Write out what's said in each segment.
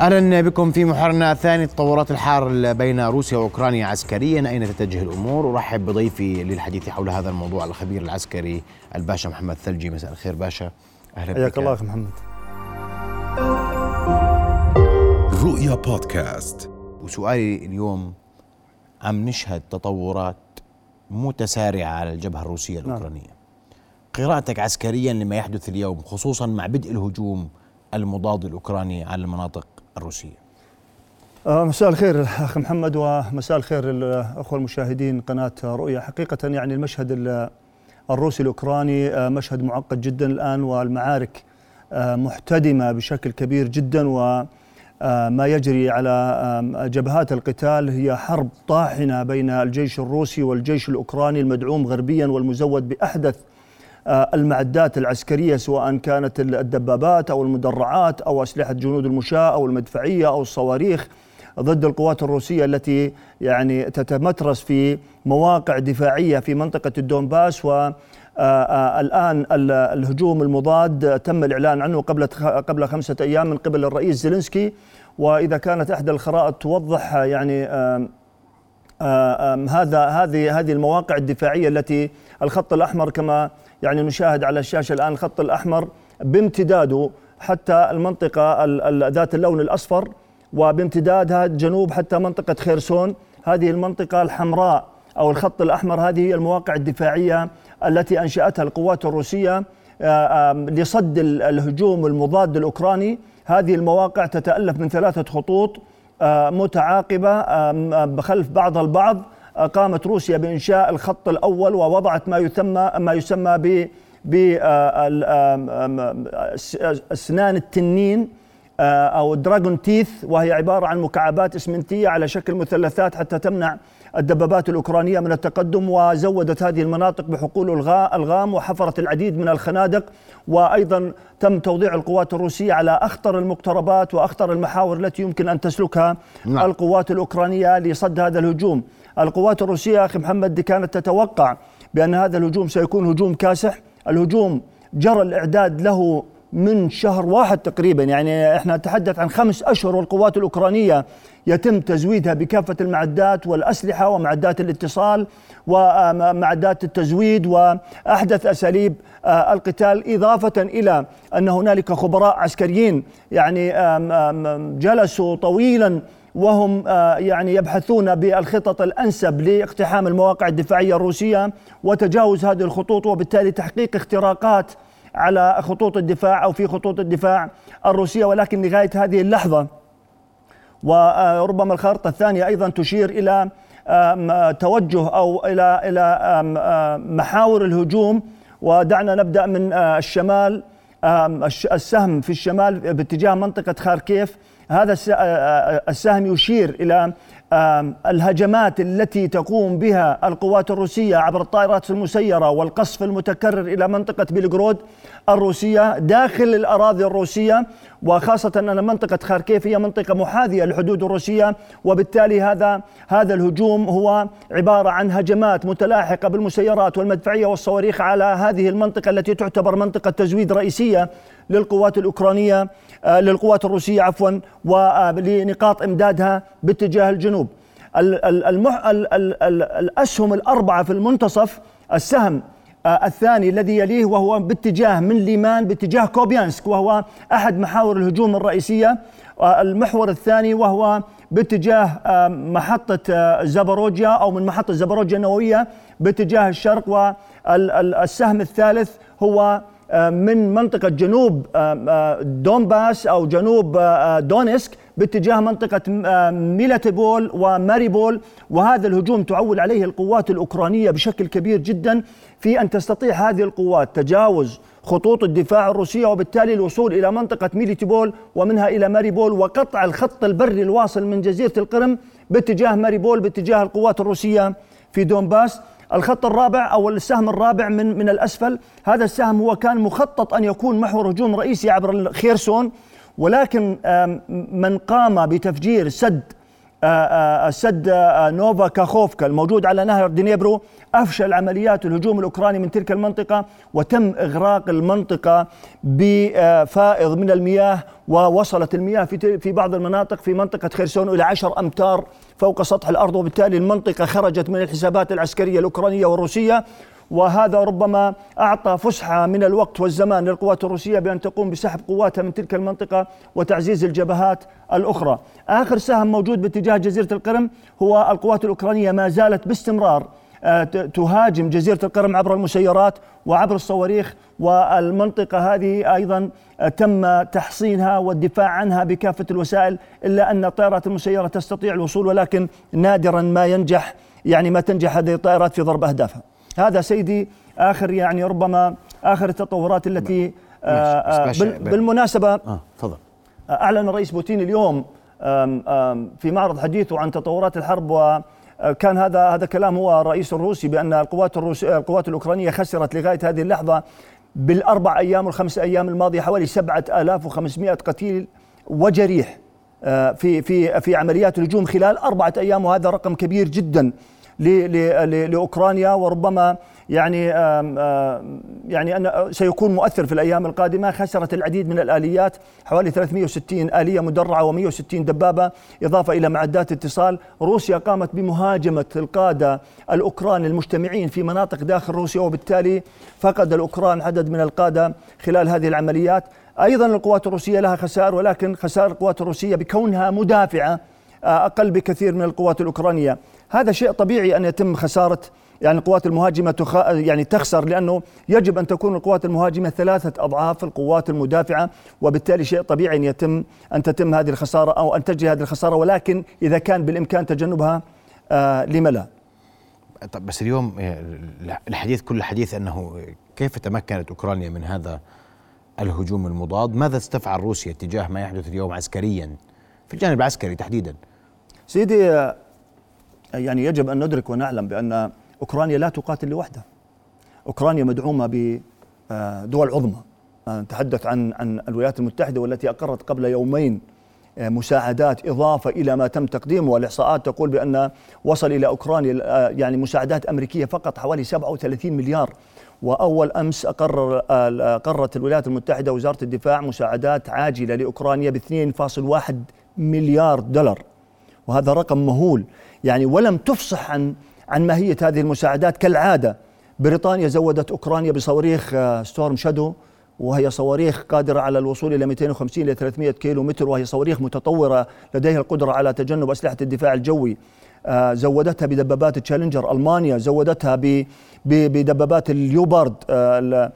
أهلا بكم في محورنا الثاني تطورات الحار بين روسيا وأوكرانيا عسكريا. أين تتجه الأمور؟ أرحب بضيفي للحديث حول هذا الموضوع الخبير العسكري الباشا محمد ثلجي. مساء الخير باشا. أهلا حياك الله أخي محمد. رؤيا بودكاست. وسؤالي اليوم عم نشهد تطورات متسارعة على الجبهة الروسية نعم. الأوكرانية؟ قراءتك عسكريا لما يحدث اليوم خصوصا مع بدء الهجوم المضاد الأوكراني على المناطق الروسية. آه، مساء الخير اخ محمد ومساء الخير الاخوه المشاهدين قناة رؤيا. حقيقة يعني المشهد الروسي الأوكراني آه، مشهد معقد جدا الآن والمعارك آه، محتدمة بشكل كبير جدا و ما يجري على جبهات القتال. هي حرب طاحنة بين الجيش الروسي والجيش الأوكراني المدعوم غربيا والمزود بأحدث المعدات العسكرية سواء كانت الدبابات أو المدرعات أو أسلحة جنود المشاة أو المدفعية أو الصواريخ ضد القوات الروسية التي يعني تتمترس في مواقع دفاعية في منطقة الدونباس و آه، آه، الآن الهجوم المضاد تم الإعلان عنه قبل قبل خمسة أيام من قبل الرئيس زيلينسكي وإذا كانت إحدى الخرائط توضح يعني هذا هذه هذه المواقع الدفاعية التي الخط الأحمر كما يعني نشاهد على الشاشه الان الخط الاحمر بامتداده حتى المنطقة ذات اللون الاصفر وبامتدادها جنوب حتى منطقه خيرسون. هذه المنطقة الحمراء أو الخط الاحمر هذه هي المواقع الدفاعيه التي انشاتها القوات الروسيه آه، لصد الهجوم المضاد الاوكراني. هذه المواقع تتالف من ثلاثة خطوط آه، متعاقبه بخلف بعضها البعض. قامت روسيا بإنشاء الخط الأول ووضعت ما يسمى ما يسمى ب بأسنان التنين آه، أو دراجون تيث وهي عبارة عن مكعبات إسمنتية على شكل مثلثات حتى تمنع الدبابات الأوكرانية من التقدم وزودت هذه المناطق بحقول الغام وحفرت العديد من الخنادق وأيضا تم توضيع القوات الروسية على أخطر المقتربات وأخطر المحاور التي يمكن أن تسلكها نعم. القوات الأوكرانية لصد هذا الهجوم القوات الروسية أخي محمد كانت تتوقع بأن هذا الهجوم سيكون هجوم كاسح. الهجوم جرى الإعداد له من شهر واحد تقريبا. يعني إحنا نتحدث عن خمس أشهر والقوات الأوكرانية يتم تزويدها بكافة المعدات والأسلحة ومعدات الاتصال ومعدات التزويد وأحدث أساليب آه، القتال إضافة إلى أن هنالك خبراء عسكريين يعني جلسوا طويلا وهم آه، يعني يبحثون بالخطط الأنسب لاقتحام المواقع الدفاعية الروسية وتجاوز هذه الخطوط وبالتالي تحقيق اختراقات على خطوط الدفاع أو في خطوط الدفاع الروسية. ولكن لغايه هذه اللحظة وربما الخارطة الثانية أيضا تشير إلى توجه أو إلى إلى محاور الهجوم. ودعنا نبدأ من آه، الشمال السهم في الشمال باتجاه منطقة خاركيف. هذا السهم يشير إلى الهجمات التي تقوم بها القوات الروسية عبر الطائرات المسيرة والقصف المتكرر إلى منطقة بلغرود الروسية داخل الأراضي الروسية وخاصة أن منطقة خاركيف هي منطقة محاذية للحدود الروسية وبالتالي هذا هذا الهجوم هو عبارة عن هجمات متلاحقة بالمسيرات والمدفعية والصواريخ على هذه المنطقة التي تعتبر منطقة تزويد رئيسية للقوات الأوكرانية آه، للقوات الروسية عفوا ولنقاط إمدادها باتجاه الجنوب. المح... الأسهم الأربعة في المنتصف السهم آه، الثاني الذي يليه وهو باتجاه من ليمان باتجاه كوبيانسك وهو أحد محاور الهجوم الرئيسية. المحور الثاني وهو باتجاه آه، محطة زاباروجيا أو من محطة زاباروجيا النووية باتجاه الشرق والسهم الثالث هو من منطقة جنوب دونباس أو جنوب دونسك باتجاه منطقة ميلاتيبول وماريبول وهذا الهجوم تعول عليه القوات الأوكرانية بشكل كبير جدا في أن تستطيع هذه القوات تجاوز خطوط الدفاع الروسية وبالتالي الوصول إلى منطقة ميليتيبول ومنها إلى ماريبول وقطع الخط البري الواصل من جزيرة القرم باتجاه ماريبول باتجاه القوات الروسية في دونباس. الخط الرابع أو السهم الرابع من من الأسفل. هذا السهم هو كان مخطط أن يكون محور هجوم رئيسي عبر خيرسون ولكن من قام بتفجير سد سد نوفا كاخوفكا الموجود على نهر دنيبرو أفشل عمليات الهجوم الأوكراني من تلك المنطقة وتم إغراق المنطقة بفائض من المياه ووصلت المياه في في بعض المناطق في منطقة خيرسون إلى عشر أمتار فوق سطح الأرض وبالتالي المنطقة خرجت من الحسابات العسكرية الأوكرانية والروسية وهذا ربما أعطى فسحة من الوقت والزمان للقوات الروسية بأن تقوم بسحب قواتها من تلك المنطقة وتعزيز الجبهات الأخرى. آخر سهم موجود باتجاه جزيرة القرم هو القوات الأوكرانية ما زالت باستمرار آه، تهاجم جزيرة القرم عبر المسيرات وعبر الصواريخ والمنطقة هذه أيضا آه، تم تحصينها والدفاع عنها بكافة الوسائل إلا أن الطائرات المسيرة تستطيع الوصول ولكن نادرا ما ينجح يعني ما تنجح هذه الطائرات في ضرب أهدافها. هذا سيدي آخر يعني ربما آخر التطورات التي آه بالمناسبة آه تفضل. أعلن الرئيس بوتين اليوم آم آم في معرض حديثه عن تطورات الحرب و كان هذا هذا كلام هو الرئيس الروسي بأن القوات الروسيه القوات الأوكرانية خسرت لغاية هذه اللحظة بالأربع أيام والخمس أيام الماضية حوالي 7500 قتيل وجريح آه، في في في عمليات الهجوم خلال أربعة أيام وهذا رقم كبير جدا. لأوكرانيا وربما يعني يعني أن سيكون مؤثر في الأيام القادمة. خسرت العديد من الآليات حوالي 360 آلية مدرعة و160 دبابة إضافة إلى معدات اتصال. روسيا قامت بمهاجمة القادة الأوكران المجتمعين في مناطق داخل روسيا وبالتالي فقد الأوكران عدد من القادة خلال هذه العمليات. أيضا القوات الروسية لها خسائر ولكن خسائر القوات الروسية بكونها مدافعة أقل بكثير من القوات الأوكرانية. هذا شيء طبيعي أن يتم خسارة يعني القوات المهاجمة تخ... يعني تخسر لأنه يجب أن تكون القوات المهاجمة ثلاثة أضعاف القوات المدافعة وبالتالي شيء طبيعي أن يتم أن تتم هذه الخسارة أو أن تجري هذه الخسارة ولكن إذا كان بالإمكان تجنبها آه لم لا؟ طب بس اليوم آه، الحديث كل الحديث أنه كيف تمكنت أوكرانيا من هذا الهجوم المضاد؟ ماذا استفعل روسيا تجاه ما يحدث اليوم عسكريا؟ في الجانب العسكري تحديدا. سيدي يعني يجب أن ندرك ونعلم بأن أوكرانيا لا تقاتل لوحدها. أوكرانيا مدعومة بدول عظمى. نتحدث عن عن الولايات المتحدة والتي أقرت قبل يومين مساعدات إضافة إلى ما تم تقديمه والإحصاءات تقول بأن وصل إلى أوكرانيا يعني مساعدات أمريكية فقط حوالي 37 مليار. وأول أمس أقرر أقرت الولايات المتحدة وزارة الدفاع مساعدات عاجلة لأوكرانيا ب 2.1 مليار دولار. وهذا رقم مهول. يعني ولم تفصح عن عن ماهية هذه المساعدات. كالعادة بريطانيا زودت أوكرانيا بصواريخ ستورم آه، شادو وهي صواريخ قادرة على الوصول إلى 250 إلى 300 كيلو متر وهي صواريخ متطورة لديها القدرة على تجنب أسلحة الدفاع الجوي. آه، زودتها بدبابات تشالنجر ألمانيا زودتها بدبابات الليوبارد آه،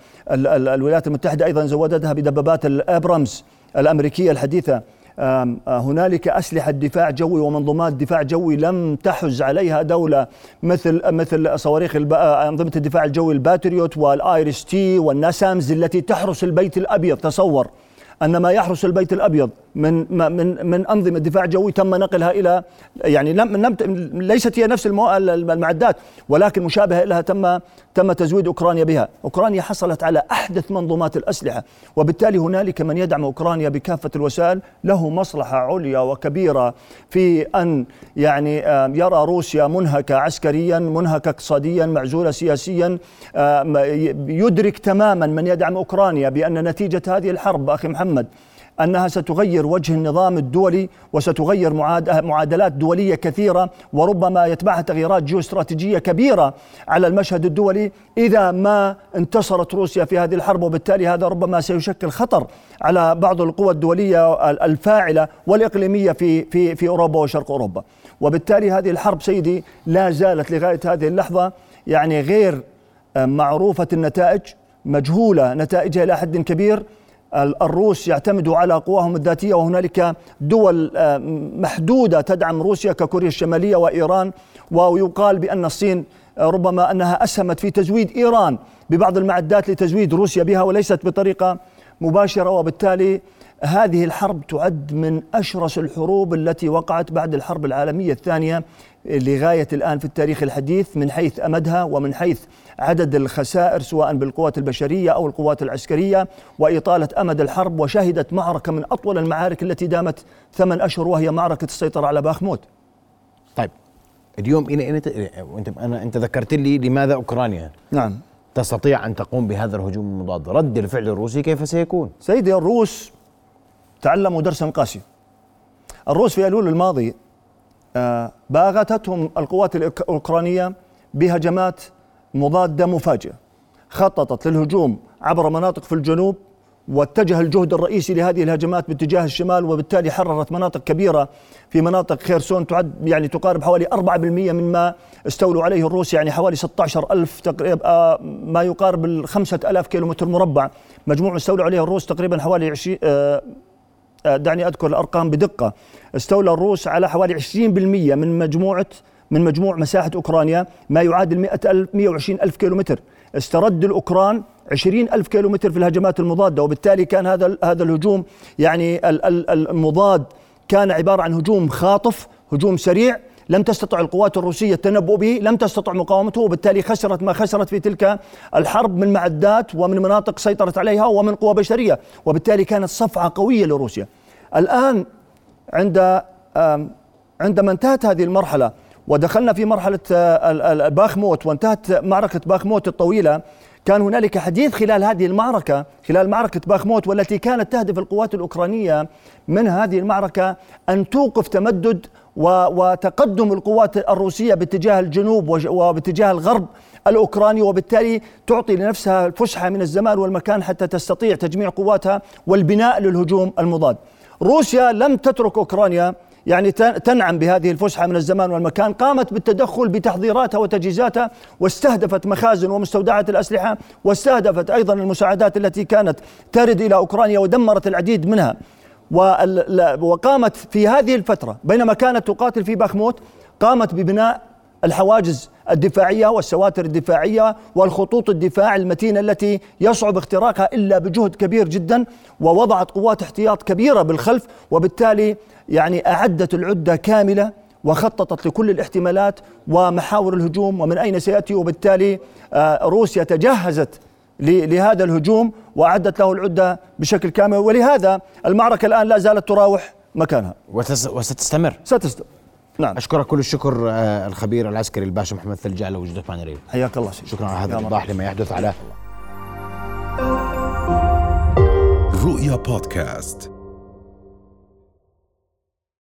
الولايات المتحدة أيضا زودتها بدبابات الأبرامز الأمريكية الحديثة. هنالك أسلحة دفاع جوي ومنظومات دفاع جوي لم تحز عليها دولة مثل مثل صواريخ آه، أنظمة الدفاع الجوي الباتريوت وال IRIS-T والناسامز التي تحرس البيت الأبيض. تصور أن ما يحرس البيت الأبيض من من من أنظمة دفاع جوي تم نقلها إلى يعني لم ليست هي نفس المعدات ولكن مشابهة لها تم تم تزويد أوكرانيا بها، أوكرانيا حصلت على أحدث منظومات الأسلحة، وبالتالي هنالك من يدعم أوكرانيا بكافة الوسائل. له مصلحة عليا وكبيرة في أن يعني يرى روسيا منهكة عسكريا، منهكة اقتصاديا، معزولة سياسيا، يدرك تماما من يدعم أوكرانيا بأن نتيجة هذه الحرب أخي محمد. أنها ستغير وجه النظام الدولي وستغير معادلات دولية كثيرة وربما يتبعها تغييرات جيوستراتيجية كبيرة على المشهد الدولي. إذا ما انتصرت روسيا في هذه الحرب وبالتالي هذا ربما سيشكل خطر على بعض القوى الدولية الفاعلة والإقليمية في في في أوروبا وشرق أوروبا. وبالتالي هذه الحرب سيدي لا زالت لغاية هذه اللحظة يعني غير معروفة النتائج مجهولة نتائجها إلى حد كبير. الروس يعتمدوا على قواهم الذاتية وهنالك دول آه، محدودة تدعم روسيا ككوريا الشمالية وإيران ويقال بأن الصين آه، ربما أنها أسهمت في تزويد إيران ببعض المعدات لتزويد روسيا بها وليست بطريقة مباشرة وبالتالي هذه الحرب تعد من أشرس الحروب التي وقعت بعد الحرب العالمية الثانية لغاية الآن في التاريخ الحديث من حيث أمدها ومن حيث عدد الخسائر سواء بالقوات البشرية أو القوات العسكرية وإطالة أمد الحرب وشهدت معركة من أطول المعارك التي دامت ثمان أشهر وهي معركة السيطرة على باخموت. طيب اليوم انت انت أنا أنت ذكرت لي لماذا أوكرانيا نعم. تستطيع أن تقوم بهذا الهجوم المضاد. رد الفعل الروسي كيف سيكون؟ سيدي الروس تعلموا درسا قاسيا الروس في ايلول الماضي باغتتهم القوات الأوكرانية بهجمات مضادة مفاجئة خططت للهجوم عبر مناطق في الجنوب واتجه الجهد الرئيسي لهذه الهجمات باتجاه الشمال وبالتالي حررت مناطق كبيرة في مناطق خيرسون تعد يعني تقارب حوالي 4% مما استولوا عليه الروس يعني حوالي 16 ألف تقريبا آه، ما يقارب ال 5000 كيلومتر مربع. مجموع استولوا عليه الروس تقريبا حوالي 20 آه، آه، دعني أذكر الأرقام بدقة. استولى الروس على حوالي 20% من مجموعه من مجموع مساحة أوكرانيا ما يعادل 100 ألف 120 ألف كيلومتر. استرد الأوكران عشرين ألف كيلومتر في الهجمات المضادة وبالتالي كان هذا هذا الهجوم يعني المضاد كان عبارة عن هجوم خاطف هجوم سريع لم تستطع القوات الروسية التنبؤ به لم تستطع مقاومته وبالتالي خسرت ما خسرت في تلك الحرب من معدات ومن مناطق سيطرت عليها ومن قوى بشرية وبالتالي كانت صفعة قوية لروسيا. الآن عند عندما انتهت هذه المرحلة ودخلنا في مرحلة باخموت وانتهت معركة باخموت الطويلة كان هنالك حديث خلال هذه المعركة خلال معركة باخموت والتي كانت تهدف القوات الأوكرانية من هذه المعركة أن توقف تمدد وتقدم القوات الروسية باتجاه الجنوب وباتجاه الغرب الأوكراني وبالتالي تعطي لنفسها الفسحة من الزمان والمكان حتى تستطيع تجميع قواتها والبناء للهجوم المضاد. روسيا لم تترك أوكرانيا يعني تنعم بهذه الفسحة من الزمان والمكان قامت بالتدخل بتحضيراتها وتجهيزاتها واستهدفت مخازن ومستودعات الأسلحة واستهدفت أيضا المساعدات التي كانت ترد إلى أوكرانيا ودمرت العديد منها. وقامت في هذه الفترة بينما كانت تقاتل في باخموت قامت ببناء الحواجز الدفاعية والسواتر الدفاعية والخطوط الدفاع المتينة التي يصعب اختراقها إلا بجهد كبير جدا ووضعت قوات احتياط كبيرة بالخلف وبالتالي يعني أعدت العدة كاملة وخططت لكل الاحتمالات ومحاور الهجوم ومن أين سيأتي وبالتالي آه، روسيا تجهزت لهذا الهجوم وأعدت له العدة بشكل كامل. ولهذا المعركة الآن لا زالت تراوح مكانها. وستستمر. ستستمر. نعم. أشكرك كل الشكر آه، الخبير العسكري الباشا محمد ثلجي على وجودك معنا اليوم حياك الله سيدي. شكرا على هذا الإيضاح لما يحدث على رؤيا بودكاست.